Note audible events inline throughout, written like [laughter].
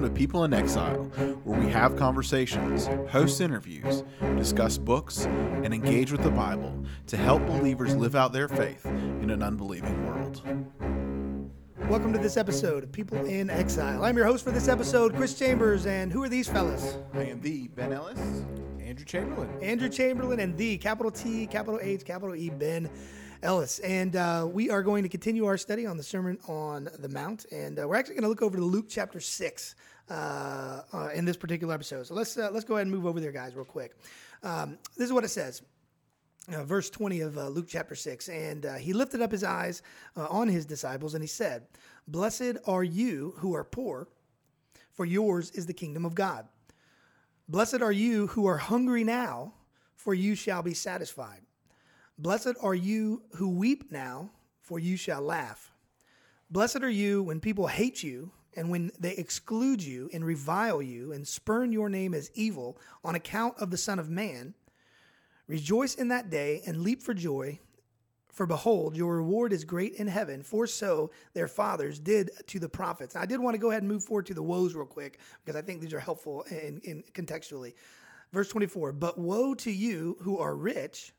Welcome to People in Exile, where we have conversations, host interviews, discuss books, and engage with the Bible to help believers live out their faith in an unbelieving world. Welcome to this episode of People in Exile. I'm your host for this episode, Chris Chambers, and who are these fellas? I am the Ben Ellis. Andrew Chamberlain. Andrew Chamberlain and the capital T, capital H, capital E, Ben Ellis. And uh, we are going to continue our study on the Sermon on the Mount. And uh, we're actually going to look over to Luke chapter 6 uh, uh, in this particular episode. So let's, uh, let's go ahead and move over there, guys, real quick. Um, this is what it says. Uh, verse 20 of uh, Luke chapter 6. And he lifted up his eyes on his disciples and he said, Blessed are you who are poor, for yours is the kingdom of God. Blessed are you who are hungry now, for you shall be satisfied. Blessed are you who weep now, for you shall laugh. Blessed are you when people hate you and when they exclude you and revile you and spurn your name as evil on account of the Son of Man. Rejoice in that day and leap for joy, for behold, your reward is great in heaven, for so their fathers did to the prophets. I did want to go ahead and move forward to the woes real quick because I think these are helpful in, in contextually. Verse 24, but woe to you who are rich,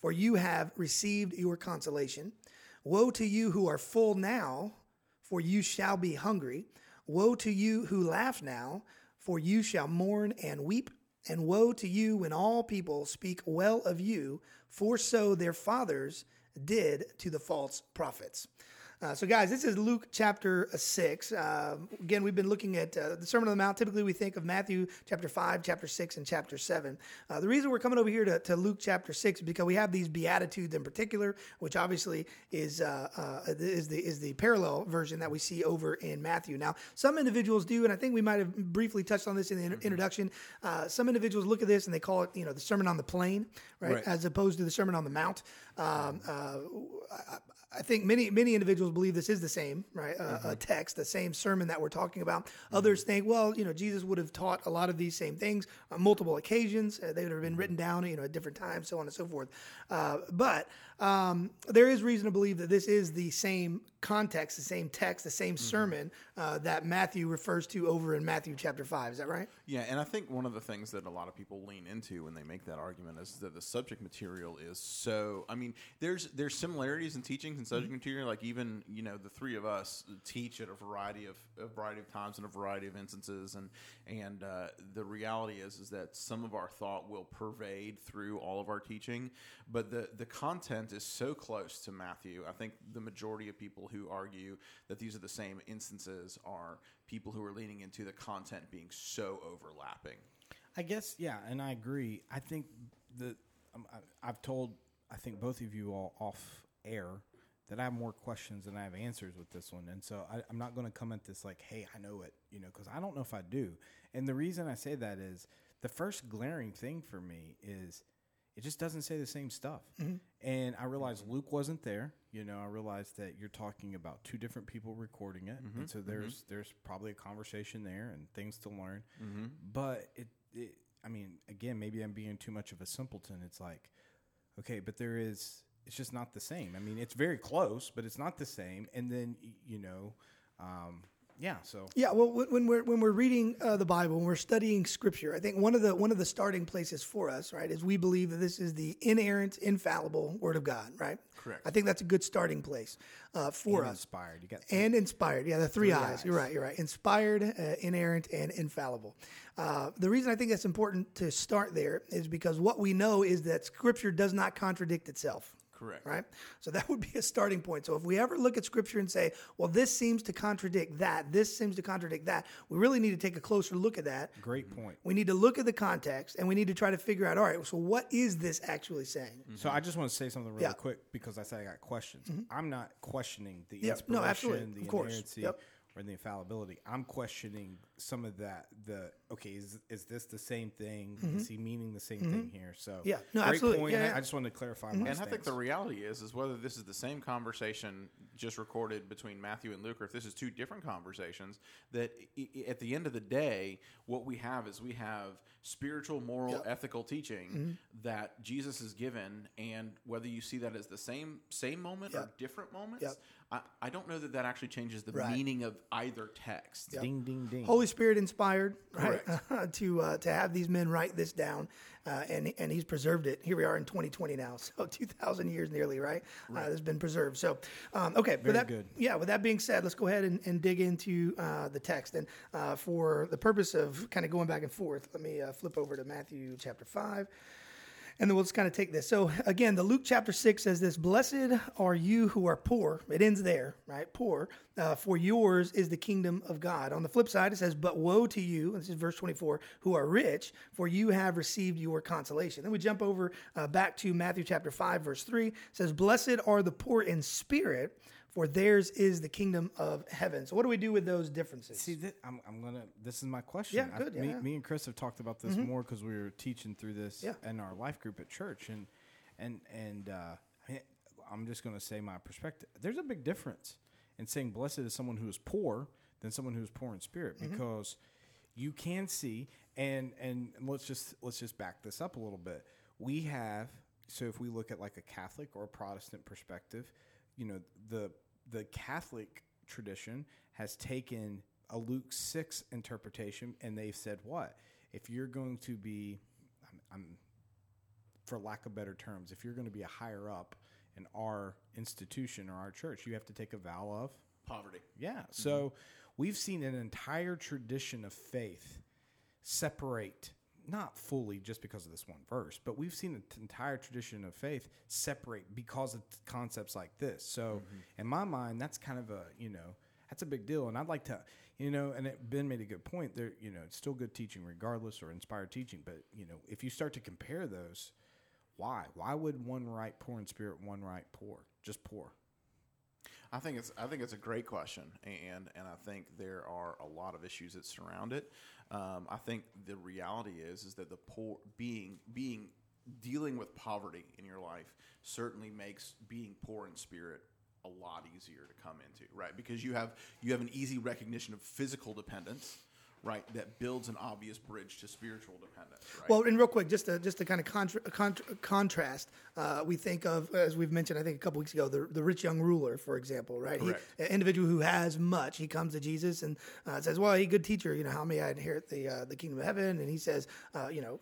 for you have received your consolation. Woe to you who are full now, for you shall be hungry. Woe to you who laugh now, for you shall mourn and weep. And woe to you when all people speak well of you, for so their fathers did to the false prophets. Uh, so, guys, this is Luke chapter 6. Uh, again, we've been looking at uh, the Sermon on the Mount. Typically, we think of Matthew chapter 5, chapter 6, and chapter 7. Uh, the reason we're coming over here to, to, Luke chapter 6 is because we have these Beatitudes in particular, which obviously is, uh, uh, is, the, is the parallel version that we see over in Matthew. Now, some individuals do, and I think we might have briefly touched on this in the in- introduction. some individuals look at this and they call it, you know, the Sermon on the Plain, right, right. as opposed to the Sermon on the Mount. Um, I, I think many many individuals believe this is the same right uh, mm-hmm. a text, the same sermon that we're talking about. Mm-hmm. Others think, well, you know, Jesus would have taught a lot of these same things on multiple occasions. Uh, they would have been written down, you know, at different times, so on and so forth. Uh, but um, there is reason to believe that this is the same context, the same text, the same mm-hmm. sermon uh, that Matthew refers to over in Matthew chapter five. Is that right? Yeah, and I think one of the things that a lot of people lean into when they make that argument is that the subject material is so. I mean, there's there's similarities in teachings and subject mm-hmm. material. Like even you know the three of us teach at a variety of a variety of times in a variety of instances, and and uh, the reality is is that some of our thought will pervade through all of our teaching, but the the content is so close to Matthew. I think the majority of people who argue that these are the same instances are people who are leaning into the content being so overlapping. I guess yeah, and I agree. I think the um, I, I've told I think both of you all off air that I have more questions than I have answers with this one. And so I, am not going to come at this like, hey, I know it, you know, because I don't know if I do. And the reason I say that is the first glaring thing for me is it just doesn't say the same stuff. Mm-hmm. And I realized Luke wasn't there. You know, I realized that you're talking about two different people recording it, mm-hmm. and so there's mm-hmm. there's probably a conversation there and things to learn. Mm-hmm. But it, it, I mean, again, maybe I'm being too much of a simpleton. It's like, okay, but there is it's just not the same. I mean, it's very close, but it's not the same. And then you know, um, yeah. So yeah. Well, when we're when we're reading uh, the Bible, when we're studying Scripture, I think one of the one of the starting places for us, right, is we believe that this is the inerrant, infallible Word of God, right? Correct. I think that's a good starting place uh, for and us. Inspired. You got three. and inspired. Yeah, the three, three eyes. eyes. You're right. You're right. Inspired, uh, inerrant, and infallible. Uh, the reason I think that's important to start there is because what we know is that Scripture does not contradict itself. Correct. Right? So that [laughs] would be a starting point. So if we ever look at scripture and say, well, this seems to contradict that, this seems to contradict that, we really need to take a closer look at that. Great point. We need to look at the context and we need to try to figure out, all right, so what is this actually saying? Mm-hmm. So I just want to say something really yeah. quick because I said I got questions. Mm-hmm. I'm not questioning the yep. inspiration, no, the inerrancy. Yep or the infallibility. I'm questioning some of that. The okay, is is this the same thing? Mm-hmm. Is he meaning the same mm-hmm. thing here? So yeah, no, great absolutely. point. Yeah, yeah. I just wanted to clarify. Mm-hmm. and stance. I think the reality is is whether this is the same conversation just recorded between Matthew and Luke, or if this is two different conversations. That I- at the end of the day, what we have is we have spiritual, moral, yep. ethical teaching mm-hmm. that Jesus has given, and whether you see that as the same same moment yep. or different moments. Yep I, I don't know that that actually changes the right. meaning of either text. Yep. Ding, ding, ding. Holy Holy Spirit inspired, right? [laughs] to uh, to have these men write this down, uh, and and he's preserved it. Here we are in 2020 now, [laughs] so 2,000 years nearly, right? Uh, has been preserved. So, um, okay, with that, good. yeah. With that being said, let's go ahead and, and dig into uh, the text. And uh, for the purpose of kind of going back and forth, let me uh, flip over to Matthew chapter five. And then we'll just kind of take this. So again, the Luke chapter six says this: "Blessed are you who are poor." It ends there, right? Poor, uh, for yours is the kingdom of God. On the flip side, it says, "But woe to you." This is verse twenty-four: "Who are rich, for you have received your consolation." Then we jump over uh, back to Matthew chapter five, verse three. It says, "Blessed are the poor in spirit." For theirs is the kingdom of heaven. So, what do we do with those differences? See, that, I'm, I'm gonna. This is my question. Yeah, good, me, yeah. Mm-hmm. me and Chris have talked about this more because we were teaching through this Yeah. in our life group at church, and and and uh, I mean, I'm just gonna say my perspective. There's a big difference in saying blessed is someone who is poor than someone who is poor in spirit, Mm-hmm. because you can see and and let's just let's just back this up a little bit. We have so if we look at like a Catholic or a Protestant perspective, you know the the Catholic tradition has taken a Luke six interpretation and they've said what if you're going to be, I'm, I'm for lack of better terms, if you're going to be a higher up in our institution or our church, you have to take a vow of Poverty. yeah. Mm-hmm. So we've seen an entire tradition of faith separate, not fully just because of this one verse, but we've seen an entire tradition of faith separate because of concepts like this. So mm-hmm. in my mind, that's kind of a, you know, that's a big deal. And I'd like to, you know, and it, Ben made a good point there, you know, it's still good teaching regardless or inspired teaching. But, you know, if you start to compare those, why? Why would one write poor in spirit, one write poor? Just poor. I think it's I think it's a great question, and and I think there are a lot of issues that surround it. Um, I think the reality is is that the poor being being dealing with poverty in your life certainly makes being poor in spirit a lot easier to come into, right? Because you have you have an easy recognition of physical dependence, right? That builds an obvious bridge to spiritual dependence, right? Well, and real quick, just to just to kind of contra- contra- contrast, uh, we think of as we've mentioned, I think a couple weeks ago, the the rich young ruler, for example, right? He, an individual who has much, he comes to Jesus and uh, says, "Well, he good teacher, you know, how may I inherit the uh, the kingdom of heaven?" And he says, uh, "You know."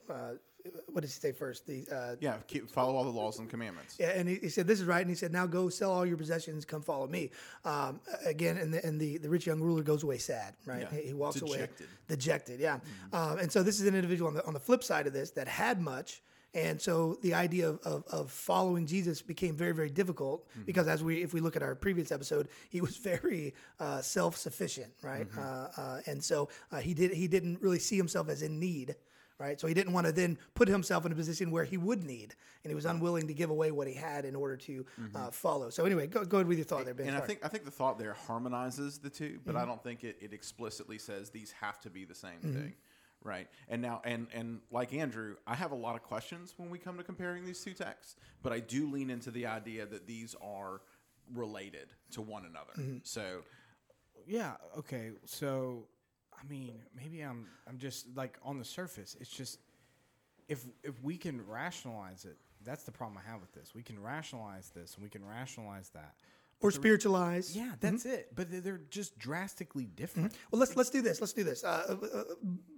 What does he say first? The uh, yeah, keep, follow all the laws and commandments. yeah, and he, he said, "This is right." And he said, "Now go sell all your possessions, come follow me." Um, again, and the, and the, the rich young ruler goes away sad, right? Yeah. He, he walks away Dejected. dejected. Yeah, um, and so this is an individual on the on the flip side of this that had much. And so the idea of, of, of following Jesus became very, very difficult because as we, if we look at our previous episode, he was [laughs] very uh, self-sufficient, right? Uh, uh, and so uh, he did he didn't really see himself as in need, right? So he didn't want to then put himself in a position where he would need, and he was unwilling to give away what he had in order to uh, mm-hmm. follow. So anyway, go, go ahead with your thought there, Ben. And I think I think the thought there harmonizes the two, but I mm-hmm. don't think it, it explicitly says these have to be the same mm-hmm. thing. Right. And now and and like Andrew, I have a lot of questions when we come to comparing these two texts, but I do lean into the idea that these are related to one another. So Yeah. Okay. So, I mean, maybe I'm I'm just like on the surface. It's just if if we can rationalize it, that's the problem I have with this. We can rationalize this, and we can rationalize that. Or spiritualize. Yeah, that's it. But they're- just drastically different. Well, let's let's do this. Let's do this. Uh, uh, uh,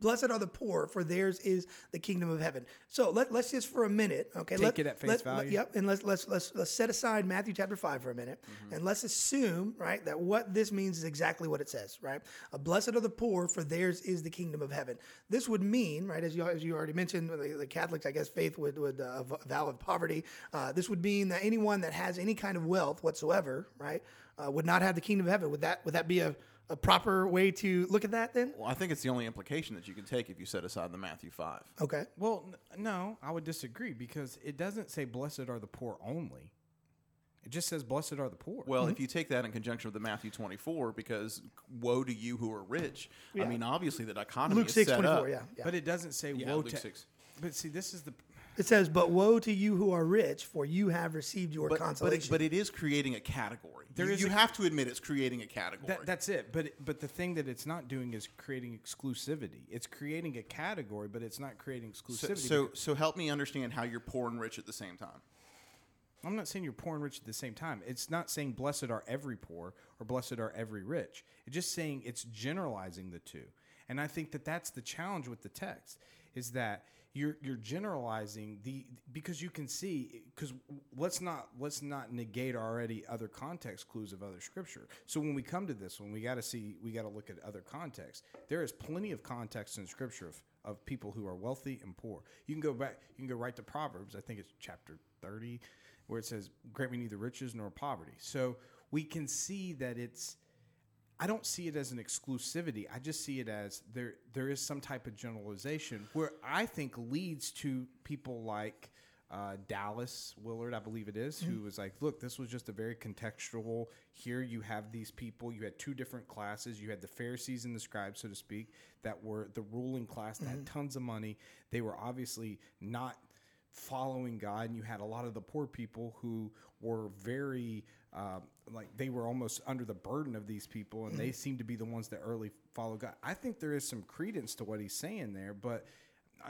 blessed are the poor, for theirs is the kingdom of heaven. So let let's just for a minute, okay? Take let, it at face let- value. let- yep, and let's let's let's let's set aside Matthew chapter five for a minute, Mm-hmm. and let's assume right that what this means is exactly what it says, right? Uh, blessed are the poor, for theirs is the kingdom of heaven. This would mean, right, as you as you already mentioned, the, the Catholics, I guess, faith would would uh, vow of poverty. Uh, this would mean that anyone that has any kind of wealth whatsoever, right, uh, would not have the kingdom of heaven. Would that would that be a a proper way to look at that then? well, I think it's the only implication that you can take if you set aside the Matthew five. Okay. Well, n- no, I would disagree because it doesn't say "blessed are the poor" only. It just says "blessed are the poor." Well, if you take that in conjunction with the Matthew 24, because woe to you who are rich. I mean, obviously the dichotomy Luke is six set twenty up. four. Yeah, yeah. but it doesn't say Yeah, "woe Luke to." 6. But see, this is the It says, "But woe to you who are rich, for you have received your But, but, consolation." it, but it is creating a category. There you, is you a- have to admit it's creating a category. That, that's it. But but the thing that it's not doing is creating exclusivity. It's creating a category, but it's not creating exclusivity. so, because- so help me understand how you're poor and rich at the same time. I'm not saying you're poor and rich at the same time. It's not saying blessed are every poor or blessed are every rich. It's just saying it's generalizing the two. And I think that that's the challenge with the text is that you're you're generalizing the because you can see because let's not let's not negate already other context clues of other scripture. So when we come to this one, we got to see we got to look at other context. There is plenty of context in scripture of, of people who are wealthy and poor. You can go back, you can go right to Proverbs. I think it's chapter thirty, where it says, "Grant me neither riches nor poverty." So we can see that it's I don't see it as an exclusivity. I just see it as there there is some type of generalization where I think leads to people like uh, Dallas Willard, I believe it is, who was like, "Look, this was just a very contextual. Here you have these people. You had two different classes. You had the Pharisees and the scribes, so to speak, that were the ruling class that had tons of money. They were obviously not following God, and you had a lot of the poor people who were very uh, like they were almost under the burden of these people, and they mm. seem to be the ones that early followed God. I think there is some credence to what he's saying there, but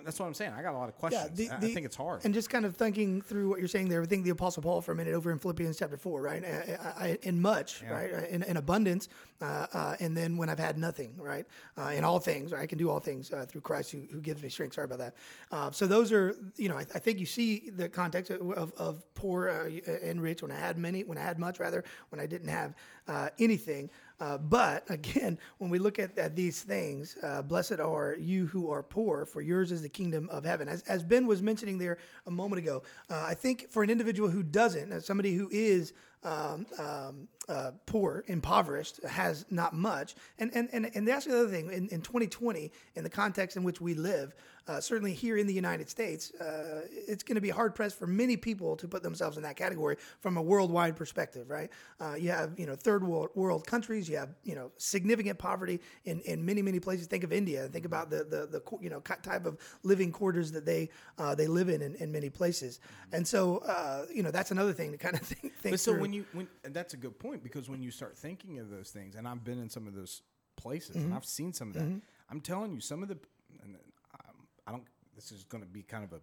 that's what I'm saying. I got a lot of questions. I- I think it's hard. And just kind of thinking through what you're saying there, I think the Apostle Paul for a minute over in Philippians chapter four, right? I, I, in much, right? In, in abundance, uh, uh, and then when I've had nothing, right? Uh, in all things, right? I can do all things uh, through Christ who, who gives me strength. Sorry about that. Uh, so those are, you know, I, I think you see the context of, of, of poor uh, and rich. When I had many, when I had much, rather, when I didn't have uh, anything. Uh, but [laughs] again, when we look at, at these things, uh, blessed are you who are poor, for yours is the kingdom of heaven. As, as Ben was mentioning there a moment ago, uh, I think for an individual who doesn't, as somebody who is um, um, uh, poor, impoverished, has not much. And and and, and that's the other thing. In, in 2020, in the context in which we live, uh, certainly here in the United States, uh, it's going to be hard pressed for many people to put themselves in that category from a worldwide perspective. Right? Uh, you have you know third world, world countries. You have you know significant poverty in, in many many places. Think of India. Think about the the, the you know type of living quarters that they uh, they live in, in in many places. And so uh, you know that's another thing to kind of [laughs] think. think But so through. When you when and that's a good point because when you start thinking of those things, and I've been in some of those places and mm-hmm. I've seen some of that. Mm-hmm. I'm telling you, some of the and um, I don't. This is going to be kind of a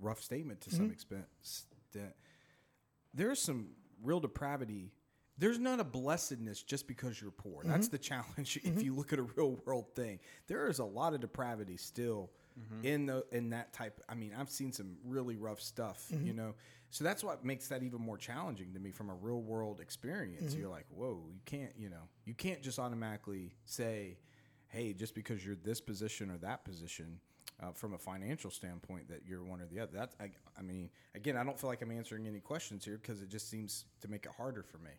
rough statement to some mm-hmm. extent. extent. There's some real depravity. There's not a blessedness just because you're poor. That's the [laughs] challenge. If you look at a real world thing, there is a lot of depravity still Mm-hmm. in the in that type. I mean, I've seen some really rough stuff. You mm-hmm. know, so that's what makes that even more challenging to me from a real world experience. Mm-hmm. You're like, whoa, you can't. You know, you can't just automatically say, hey, just because you're this position or that position. Uh, from a financial standpoint, that you're one or the other. That's, I, I mean, again, I don't feel like I'm answering any questions here because it just seems to make it harder for me.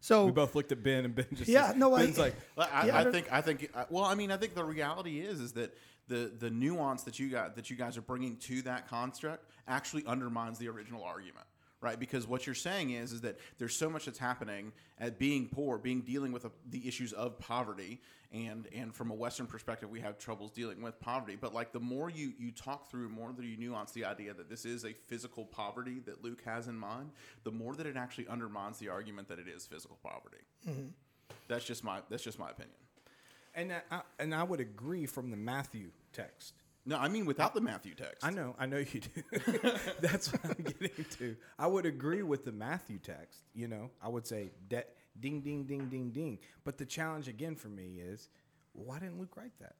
So We both looked at Ben, and Ben just Yeah, says- no, I- Ben's like, I, Yeah, I I think I think well, I mean, I think the reality is is that the the nuance that you got that you guys are bringing to that construct actually undermines the original argument, right? Because what you're saying is is that there's so much that's happening at being poor, being dealing with the the issues of poverty, and and from a Western perspective, we have troubles dealing with poverty. But like the more you you talk through, more that you nuance the idea that this is a physical poverty that Luke has in mind, the more that it actually undermines the argument that it is physical poverty. Mm-hmm. That's just my that's just my opinion. and I, and I would agree from the Matthew text. No, I mean without the Matthew text. I know, I know you do. [laughs] That's what I'm getting to. I would agree with the Matthew text. You know, I would say that ding, ding, ding, ding, ding. But the challenge again for me is, why didn't Luke write that?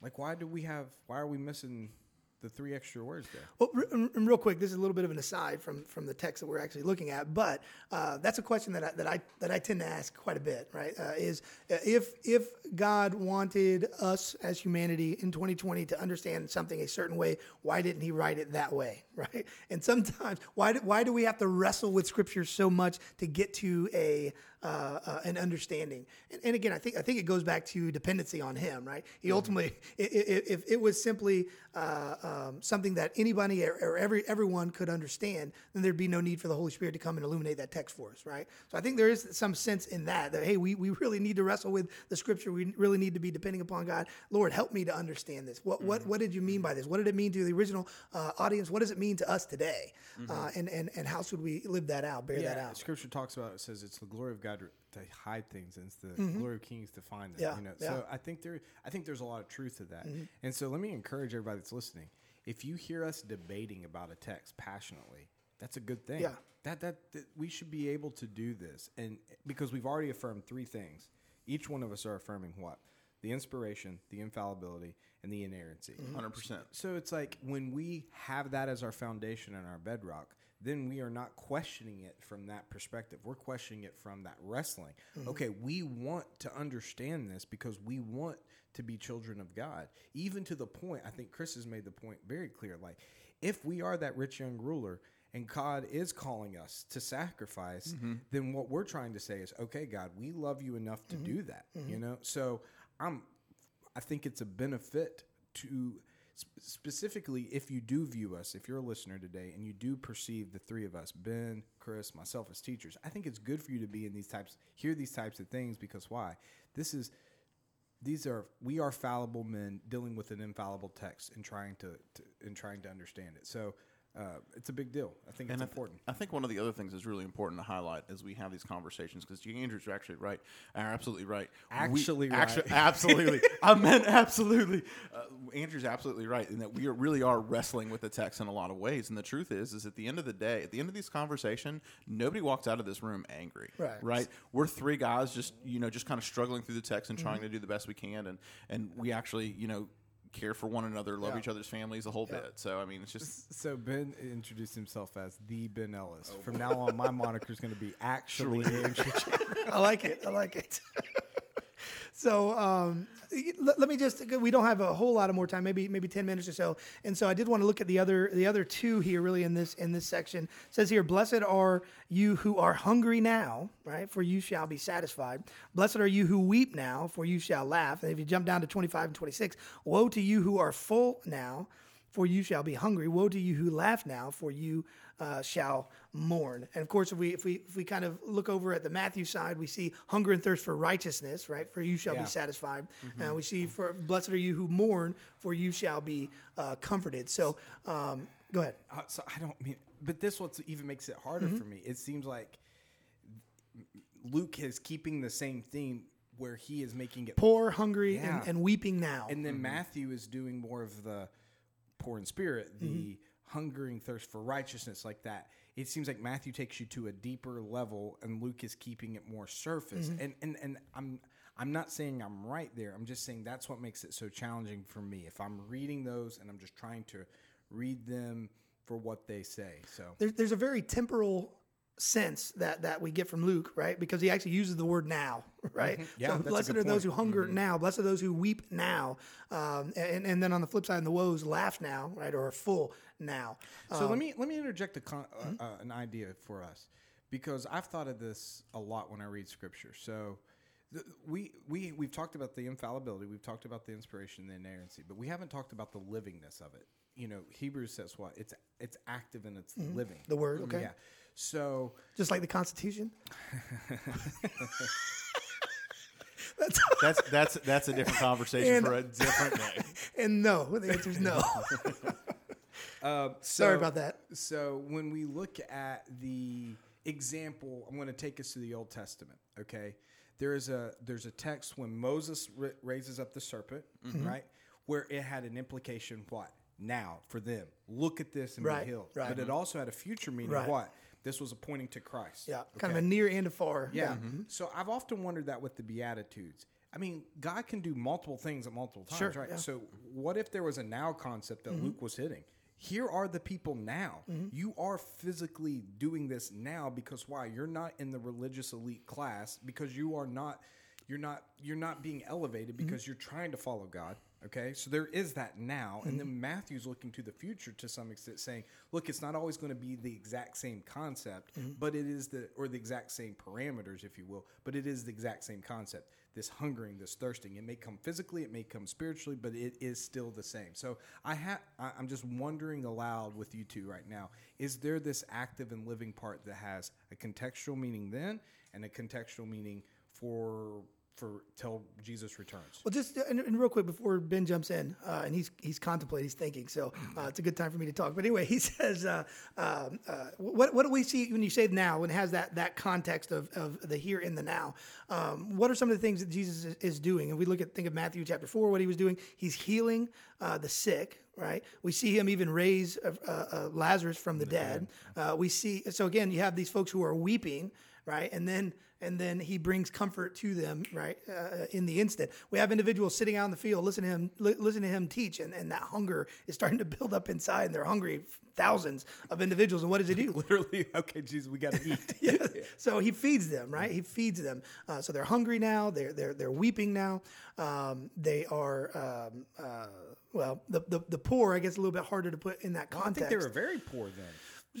Like, why do we have? Why are we missing the three extra words there? Well, real quick, this is a little bit of an aside from from the text that we're actually looking at, but uh, that's a question that I, that I that I tend to ask quite a bit. Right? Uh, is uh, if if God wanted us as humanity in 2020 to understand something a certain way, why didn't He write it that way? [laughs] Right? And sometimes, why do, why do we have to wrestle with Scripture so much to get to a uh, uh, an understanding. And, and again, I think I think it goes back to dependency on Him, right? He ultimately, [laughs] i- i- if it was simply uh, um, something that anybody or, or every everyone could understand, then there'd be no need for the Holy Spirit to come and illuminate that text for us, right? So I think there is some sense in that that hey, we we really need to wrestle with the Scripture. We really need to be depending upon God. Lord, help me to understand this. What what what did you mean by this? What did it mean to the original uh, audience? What does it mean to us today? Uh, and and and how should we live that out, bear that out? Scripture talks about it says it's the glory of God to hide things, and it's the mm-hmm. glory of kings to find them. Yeah, you know, yeah. so I think there, I think there's a lot of truth to that. Mm-hmm. And so let me encourage everybody that's listening: if you hear us debating about a text passionately, that's a good thing. Yeah. that, that that we should be able to do this, and because we've already affirmed three things: Each one of us are affirming what? The inspiration, the infallibility, and the inerrancy. Mm-hmm. Hundred percent. So it's like when we have that as our foundation and our bedrock, then we are not questioning it from that perspective. We're questioning it from that wrestling. Mm-hmm. Okay, we want to understand this because we want to be children of God. Even to the point, I think Chris has made the point very clear. Like, if we are that rich young ruler and God is calling us to sacrifice, mm-hmm. then what we're trying to say is, okay, God, we love you enough to mm-hmm. do that. You know? So I'm I think it's a benefit to specifically if you do view us, if you're a listener today and you do perceive the three of us, Ben, Chris, myself as teachers, I think it's good for you to be in these types, hear these types of things because why? This is these are we are fallible men dealing with an infallible text and trying to, to and trying to understand it. So uh, it's a big deal. I think it's And I, th- important. I think one of the other things that's really important to highlight as we have these conversations, because Andrew's are actually right, are absolutely right. We- Actually right. actu- absolutely. [laughs] I meant absolutely. Uh, Andrew's absolutely right in that we are, really are wrestling with the text in a lot of ways. And the truth is, is at the end of the day, at the end of this conversation, nobody walks out of this room angry. Right. Right. We're three guys just you know just kind of struggling through the text and Mm-hmm. trying to do the best we can, and and we actually you know care for one another, love Yeah. each other's families a whole bit. So I mean, it's just So Ben introduced himself as the Ben Ellis. Oh. From now on, my moniker is going to be [laughs] actually [laughs] I like it. I like it. So um, let, let me just we don't have a whole lot of more time maybe maybe 10 minutes or so. And so i did want to look at the other the other two here really in this in this section. It says here blessed are you who are hungry now right? For you shall be satisfied. Blessed are you who weep now for you shall laugh. And if you jump down to 25 and 26 woe to you who are full now for you shall be hungry. Woe to you who laugh now, for you uh, shall mourn. And of course, if we if we if we kind of look over at the Matthew side, we see hunger and thirst for righteousness, right? For you shall Yeah. be satisfied. And we see for blessed are you who mourn, for you shall be uh, comforted. So, um, go ahead. Uh, so I don't mean, but this what even makes it harder for me. It seems like Luke is keeping the same theme where he is making it Poor, hungry, Yeah. and, and weeping now. And then Matthew is doing more of the poor in spirit, the mm-hmm. hungering thirst for righteousness, like that. It seems like Matthew takes you to a deeper level, and Luke is keeping it more surface. Mm-hmm. And and and I'm I'm not saying I'm right there. I'm just saying that's what makes it so challenging for me. If I'm reading those and I'm just trying to read them for what they say. So there's there's a very temporal sense that that we get from Luke, right? Because he actually uses the word now, [laughs] right? Mm-hmm. Yeah, so blessed are those point. who hunger Mm-hmm. now. Blessed are those who weep now. Um, and and then on the flip side, the woes, laugh now, right? Or are full now. So Um, let me let me interject a con- uh, mm-hmm. uh, an idea for us because I've thought of this a lot when I read scripture. So the, we we we've talked about the infallibility, we've talked about the inspiration, the inerrancy, but we haven't talked about the livingness of it. You know, Hebrews says what? It's it's active and it's living. Mm-hmm. The word, okay. Yeah. So just like the Constitution. [laughs] That's [laughs] That's that's that's a different conversation And- for a different [laughs] day. and no. The answer is no. Uh, Sorry about that. So when we look at the example, I'm going to take us to the Old Testament. Okay, there is a there's a text when Moses ra- raises up the serpent, Mm-hmm. right, where it had an implication. What now for them? Look at this and Right, be healed. right. But it also had a future meaning. Right. What this was pointing to Christ. Yeah, kind of a near and a far. Yeah. So I've often wondered that with the Beatitudes. I mean, God can do multiple things at multiple times, Sure, right? yeah. Mm-hmm. So what if there was a now concept that Luke was hitting? Here are the people now. You are physically doing this now because why? You're not in the religious elite class because you are not you're not you're not being elevated Mm-hmm. because you're trying to follow God. Okay, so there is that now, and Mm-hmm. then Matthew's looking to the future to some extent, saying, "Look, it's not always going to be the exact same concept, Mm-hmm. but it is the or the exact same parameters, if you will, but it is the exact same concept. This hungering, this thirsting, it may come physically, it may come spiritually, but it is still the same. So I have, I'm just wondering aloud with you two right now: Is there this active and living part that has a contextual meaning then, and a contextual meaning for for till Jesus returns? Well, just and, and real quick before Ben jumps in, uh, and he's he's contemplating, he's thinking, so uh, it's a good time for me to talk. But anyway, he [laughs] says, uh, um, uh, what what do we see when you say now and it has that that context of, of the here and the now? Um, what are some of the things that Jesus is, is doing? And we look at think of Matthew chapter four, what he was doing. He's healing uh, the sick. Right, we see him even raise uh, Lazarus from the dead. Uh, we see so again, you have these folks who are weeping, right? And then and then he brings comfort to them, right? Uh, in the instant, we have individuals sitting out in the field, listening to him, li- listening to him teach, and, and that hunger is starting to build up inside, and they're hungry. Thousands of individuals, and what does he do? [laughs] Literally, okay, Jesus, we got to eat. [laughs] yeah. So he feeds them, right? He feeds them. Uh, so they're hungry now. They're they're they're weeping now. Um, they are um, uh, well, the, the the poor. I guess a little bit harder to put in that I context. think they were very poor then.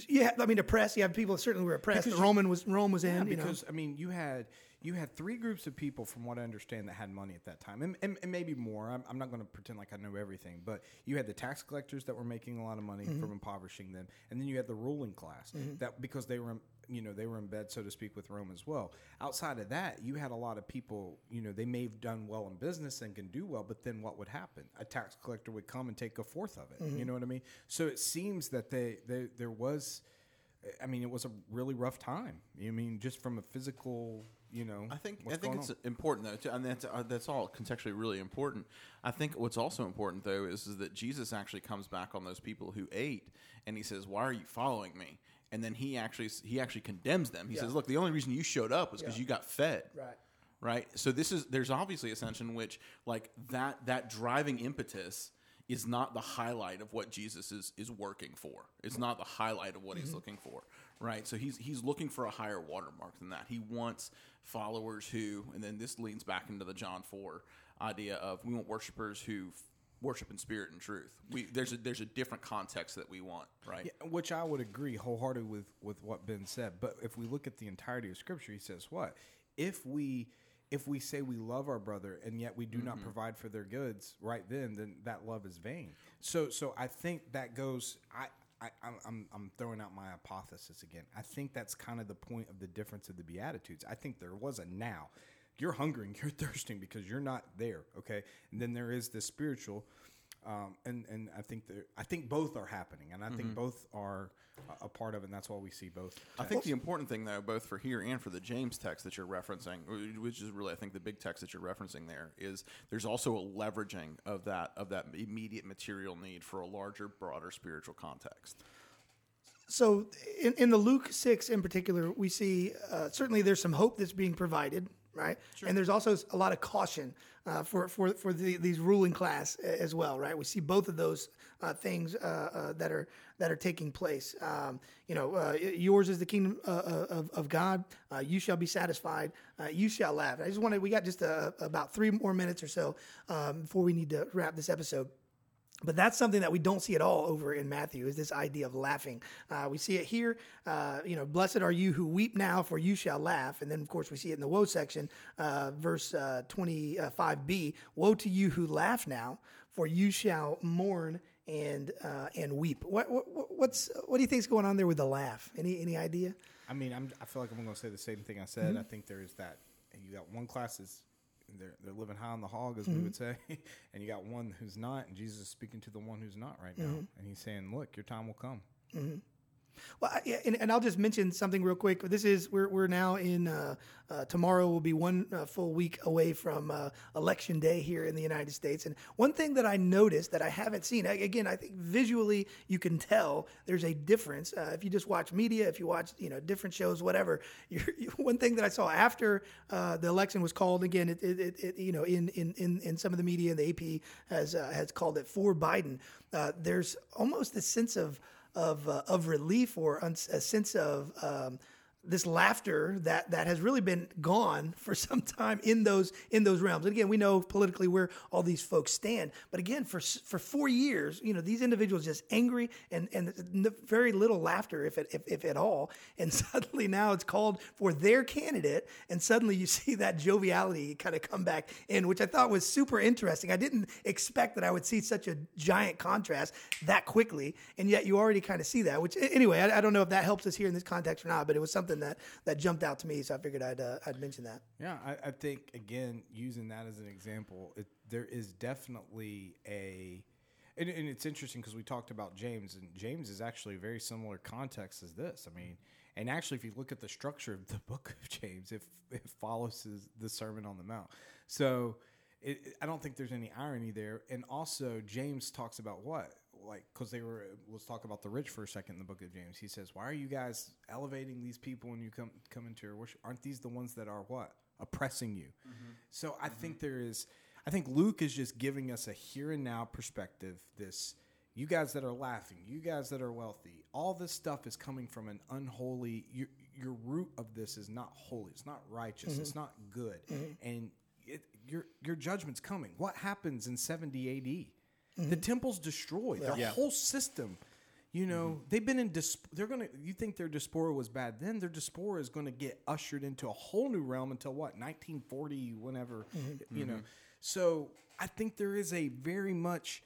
Yeah, I mean, oppressed. You have people that certainly were oppressed. Because The Roman was Rome was in. Yeah, you know. because I mean, you had you had three groups of people, from what I understand, that had money at that time, and, and, and maybe more. I'm, I'm not going to pretend like I know everything, but you had the tax collectors that were making a lot of money Mm-hmm. from impoverishing them, and then you had the ruling class that because they were you know they were in bed, so to speak, with Rome as well. Outside of that, you had a lot of people. You know, they may have done well in business and can do well, but then what would happen? A tax collector would come and take a fourth of it. Mm-hmm. You know what I mean? So it seems that they, they there was. I mean, it was a really rough time. I mean, just from a physical, you know. I think I think it's on. important though, too, and that's uh, that's all contextually really important. I think what's also important though is, is that Jesus actually comes back on those people who ate, and he says, "Why are you following me?" And then he actually he actually condemns them. He Yeah. says, "Look, the only reason you showed up was because Yeah. you got fed." right. right so this is there's obviously a sense in which like that that driving impetus is not the highlight of what jesus is is working for it's not the highlight of what he's mm-hmm. looking for right so he's he's looking for a higher watermark than that he wants followers who and then this leans back into the john 4 idea of we want worshipers who worship in spirit and truth we there's a there's a different context that we want right Yeah, which I would agree wholeheartedly with with what Ben said. But if we look at the entirety of Scripture, he says what if we if we say we love our brother and yet we do not mm-hmm. provide for their goods right then, then that love is vain. So so I think that goes. I. I, I'm, I'm throwing out my hypothesis again. I think that's kind of the point of the difference of the Beatitudes. I think there was a now. You're hungering, [laughs] you're thirsting because you're not there, okay? And then there is the spiritual, um, and and I think there, I think both are happening, and I think both are a, a part of it. and That's why we see both. I think the important thing, though, both for here and for the James text that you're referencing, which is really, I think, the big text that you're referencing there, is there's also a leveraging of that of that immediate material need for a larger, broader spiritual context. so in, in the Luke 6 in particular, we see uh, certainly there's some hope that's being provided, right? And there's also a lot of caution uh, for, for, for the, these ruling class as well, right? We see both of those uh, things uh, uh, that are that are taking place. Um, you know, uh, yours is the kingdom uh, of, of God. Uh, you shall be satisfied. Uh, you shall laugh. I just wanted, we got just uh about three more minutes or so um, before we need to wrap this episode. But that's something that we don't see at all over in Matthew is this idea of laughing. Uh, we see it here. Uh, you know, blessed are you who weep now, for you shall laugh. And then, of course, we see it in the woe section, uh, verse uh, 25b. Woe to you who laugh now, for you shall mourn and uh, and weep. What, what what's what do you think's going on there with the laugh? Any any idea? I mean, I'm, I feel like I'm going to say the same thing I said. I think there is that. And you got one class is they're they're living high on the hog, as we would mm-hmm. say, [laughs] and you got one who's not. And Jesus is speaking to the one who's not right now, mm-hmm. and he's saying, "Look, your time will come." Mm-hmm. Well, and, and I'll just mention something real quick. This is we're we're now in uh, uh, tomorrow will be one uh, full week away from uh, election day here in the United States. And one thing that I noticed that I haven't seen again, I think visually you can tell there's a difference. Uh, if you just watch media, if you watch you know different shows, whatever. [laughs] You, one thing that I saw after uh, the election was called again, it, it, it, you know in, in in in some of the media, the AP has has called it for Biden. There's almost a sense of of uh, of relief or uns- a sense of um, this laughter that that has really been gone for [laughs] some time in those in those realms. And again, we know politically where all these folks stand, but again, for for four years, you know, these individuals just angry and and very little laughter, if it, if, if at all. And [laughs] suddenly now it's called for their candidate, and suddenly you [laughs] see that joviality kind of come back in, which I thought was super interesting. I didn't expect that I would see such a giant contrast that quickly, and yet you already kind of see that. Which anyway, I, I don't know if that helps us here in this context or not, but it was something that that jumped out to me, so I figured I'd uh, I'd mention that. Yeah, I, I think again using that as an example, it, there is definitely a, and, and it's interesting because we talked about James, and James is actually a very similar context as this. I mean, and actually, if you look at the structure of the [laughs] book of James, it, it follows the Sermon on the Mount. So it, I don't think there's any irony there. And also, James talks about what like because they were let's talk about the rich for a second in the book of James. He says, "Why are you guys elevating these people when you come come into your worship? Aren't these the ones that are what oppressing you?" Mm-hmm. So I think mm-hmm. there is. I think Luke is just giving us a here and now perspective. This you guys that are laughing, you guys that are wealthy, all this stuff is coming from an unholy. Your, your root of this is not holy. It's not righteous. It's mm-hmm. not good, and it, your your judgment's coming. What happens in seventy A.D.? The temple's destroyed. Their Yeah. whole system. You know, mm-hmm. they've been in dis- they're gonna you think their diaspora was bad then their diaspora is gonna get ushered into a whole new realm until what, nineteen forty, whenever mm-hmm. you know. Mm-hmm. So I think there is a very much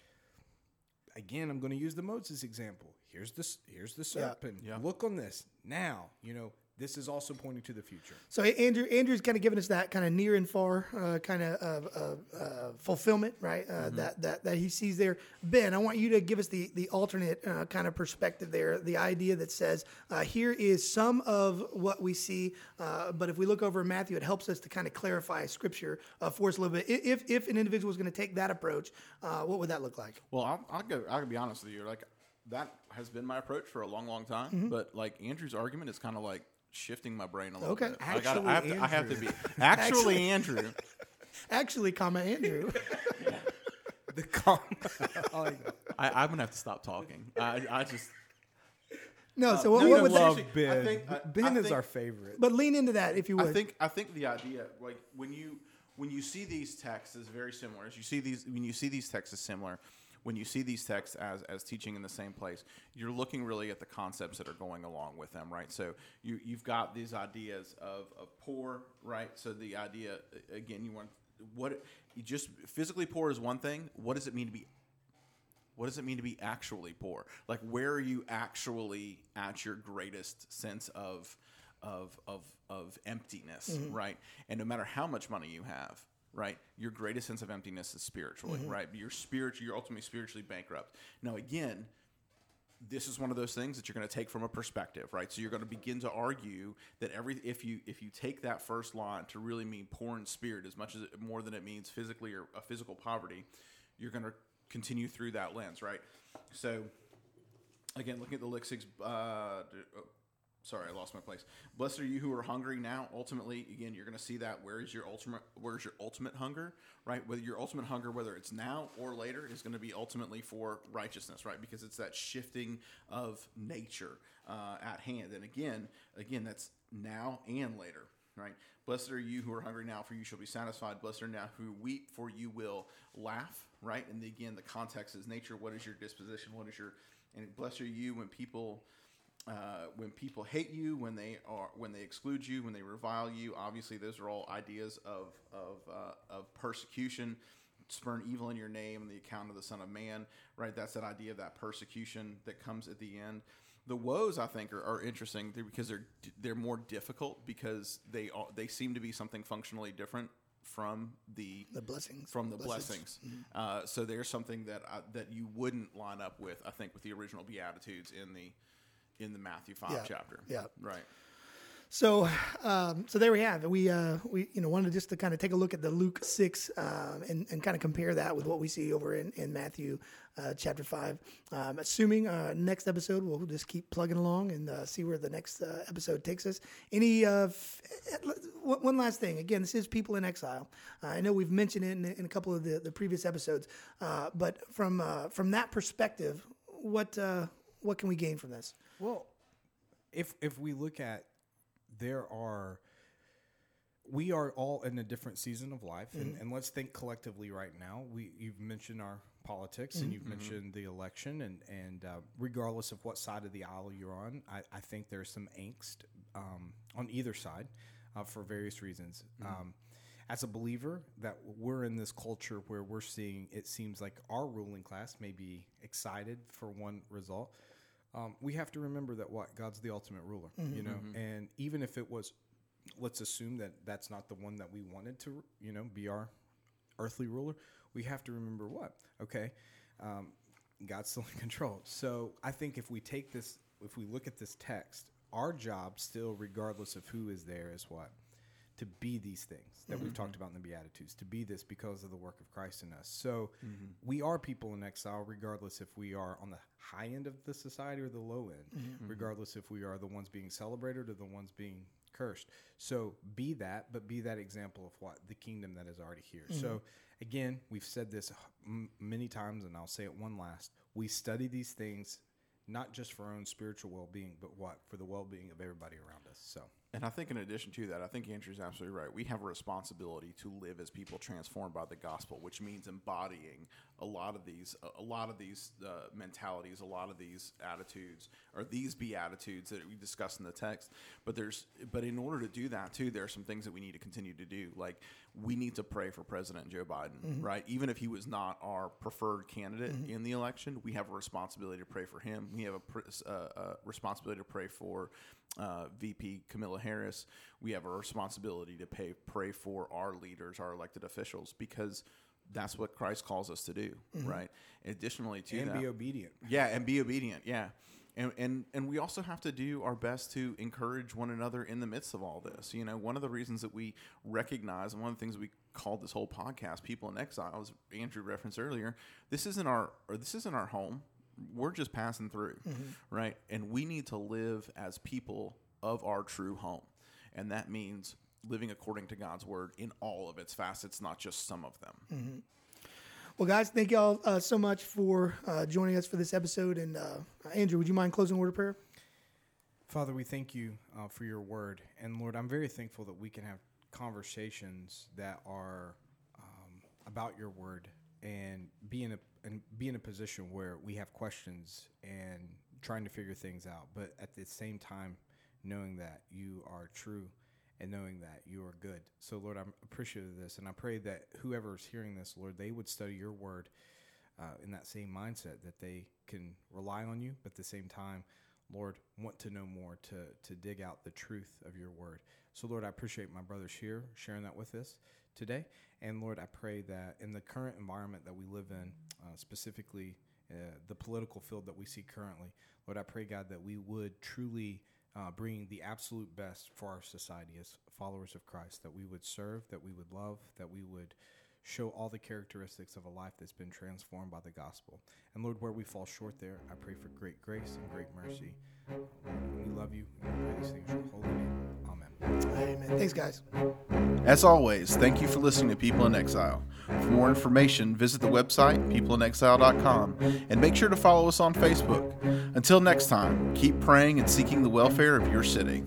again, I'm gonna use the Moses example. Here's this here's the serpent. Yeah. Look on this. Now, you know, this is also pointing to the future. So Andrew, Andrew's kind of giving us that kind of near and far uh, kind of uh, uh, fulfillment, right? Uh, Mm-hmm. That that that he sees there. Ben, I want you to give us the the alternate uh, kind of perspective there. The idea that says uh, here is some of what we see, uh, but if we look over Matthew, it helps us to kind of clarify Scripture uh, for us a little bit. If if an individual is going to take that approach, uh, what would that look like? Well, I'll, I'll go. I'll be honest with you. Like that has been my approach for a long, long time. Mm-hmm. But like Andrew's argument is kind of like shifting my brain a little Okay. bit. I, gotta, I, have to, I have to be [laughs] Actually, actually Andrew. [laughs] Actually, comma Andrew. [laughs] The comma. I like that. I, I'm gonna have to stop talking. I, I just no, uh, so what, no, what would love- that? love Ben. I think- I- ben I is think- our favorite. But lean into that if you would. I think I think the idea, like when you when you see these texts is very similar, as you see these when you see these texts as similar, when you see these texts as as teaching in the same place, you're looking really at the concepts that are going along with them, right? So you you've got these ideas of of poor, right? So the idea again, you want what you just physically poor is one thing. What does it mean to be what does it mean to be actually poor? Like, where are you actually at your greatest sense of of of of emptiness, mm-hmm. right? And no matter how much money you have, right, your greatest sense of emptiness is spiritually, right? You're spiritual. You're ultimately spiritually bankrupt. Now, again, this is one of those things that you're going to take from a perspective, right? So you're going to begin to argue that every if you if you take that first line to really mean poor in spirit as much as it, more than it means physically or a physical poverty, you're going to continue through that lens, right? So again, looking at the lexics, uh, oh, sorry, I lost my place. Blessed are you who are hungry now. Ultimately, again, you're going to see that. Where is your ultimate? Where's your ultimate hunger? Right? Whether your ultimate hunger, whether it's now or later, is going to be ultimately for righteousness, right? Because it's that shifting of nature uh, at hand. And again, again, that's now and later. Right. Blessed are you who are hungry now, for you shall be satisfied. Blessed are now who weep, for you will laugh. Right. And again, the context is nature. What is your disposition? What is your and blessed are you when people uh, when people hate you, when they are when they exclude you, when they revile you. Obviously, those are all ideas of of uh, of persecution. Spurn evil in your name, the account of the Son of Man. Right, that's that idea of that persecution that comes at the end. The woes, I think, are, are interesting because they're they're more difficult because they are, they seem to be something functionally different from the the blessings from the blessings. Uh, so there's something that I, that you wouldn't line up with, I think, with the original Beatitudes in the in the Matthew five Yeah. chapter. Yeah. right. So, um, so there we have it. We, uh, we, you know, wanted just to kind of take a look at the Luke six um, and, and kind of compare that with what we see over in, in Matthew uh, chapter five. Um, assuming uh, next episode we'll just keep plugging along and uh, see where the next uh, episode takes us. Any uh, f- one one last thing? Again, this is people in exile. Uh, I know we've mentioned it in, in a couple of the, the previous episodes, uh, but from uh, from that perspective, what uh, what can we gain from this? Well, if if we look at there are we are all in a different season of life. And, and let's think collectively right now. We you've mentioned our politics and you've mentioned the election and and uh, regardless of what side of the aisle you're on i, I think there's some angst um, on either side uh, for various reasons. Um, as a believer that we're in this culture where we're seeing it seems like our ruling class may be excited for one result um, we have to remember that what? God's the ultimate ruler, you know, and even if it was, let's assume that that's not the one that we wanted to, you know, be our earthly ruler. We have to remember what, okay, um, God's still in control. So I think if we take this, if we look at this text, our job still, regardless of who is there, is what to be these things that we've mm-hmm. talked about in the Beatitudes, to be this because of the work of Christ in us. So mm-hmm. we are people in exile, regardless if we are on the high end of the society or the low end, mm-hmm. regardless if we are the ones being celebrated or the ones being cursed. So be that, but be that example of what the kingdom that is already here. So again, we've said this m- many times, and I'll say it one last. We study these things not just for our own spiritual well-being, but what for the well-being of everybody around us. So And I think in addition to that, I think Andrew's absolutely right. We have a responsibility to live as people transformed by the gospel, which means embodying a lot of these, a lot of these uh, mentalities, a lot of these attitudes, or these beatitudes that we discuss in the text. But there's, but in order to do that too, there are some things that we need to continue to do. Like we need to pray for President Joe Biden, right? Even if he was not our preferred candidate in the election, we have a responsibility to pray for him. We have a, pr- uh, uh, responsibility to pray for uh, VP Kamala Harris. We have a responsibility to pay, pray for our leaders, our elected officials, because that's what Christ calls us to do, right? Additionally to and that, be obedient. yeah, and be obedient. Yeah. And, and and we also have to do our best to encourage one another in the midst of all this. You know, one of the reasons that we recognize, and one of the things we called this whole podcast, "People in Exile," as Andrew referenced earlier. This isn't our, or this isn't our home. We're just passing through, right? And we need to live as people of our true home, and that means living according to God's word in all of its facets, not just some of them. Well, guys, thank y'all uh, so much for uh, joining us for this episode. And uh, Andrew, would you mind closing word of prayer? Father, we thank you uh, for your word. And Lord, I'm very thankful that we can have conversations that are um, about your word and be in a and be in a position where we have questions and trying to figure things out, but at the same time knowing that you are true and knowing that you are good. So Lord, I'm appreciative of this and I pray that whoever is hearing this, Lord, they would study your word uh, in that same mindset that they can rely on you, but at the same time, Lord, want to know more to to dig out the truth of your word. So, Lord, I appreciate my brothers here sharing that with us today. And Lord, I pray that in the current environment that we live in, uh, specifically uh, the political field that we see currently, Lord, I pray, God, that we would truly uh, bring the absolute best for our society as followers of Christ, that we would serve, that we would love, that we would show all the characteristics of a life that's been transformed by the gospel. And Lord, where we fall short there, I pray for great grace and great mercy. Lord, we love you and we pray these things in your holy name. Amen. Amen. Thanks, guys. As always, thank you for listening to People in Exile. For more information, visit the website, peopleinexile.com, and make sure to follow us on Facebook. Until next time, keep praying and seeking the welfare of your city.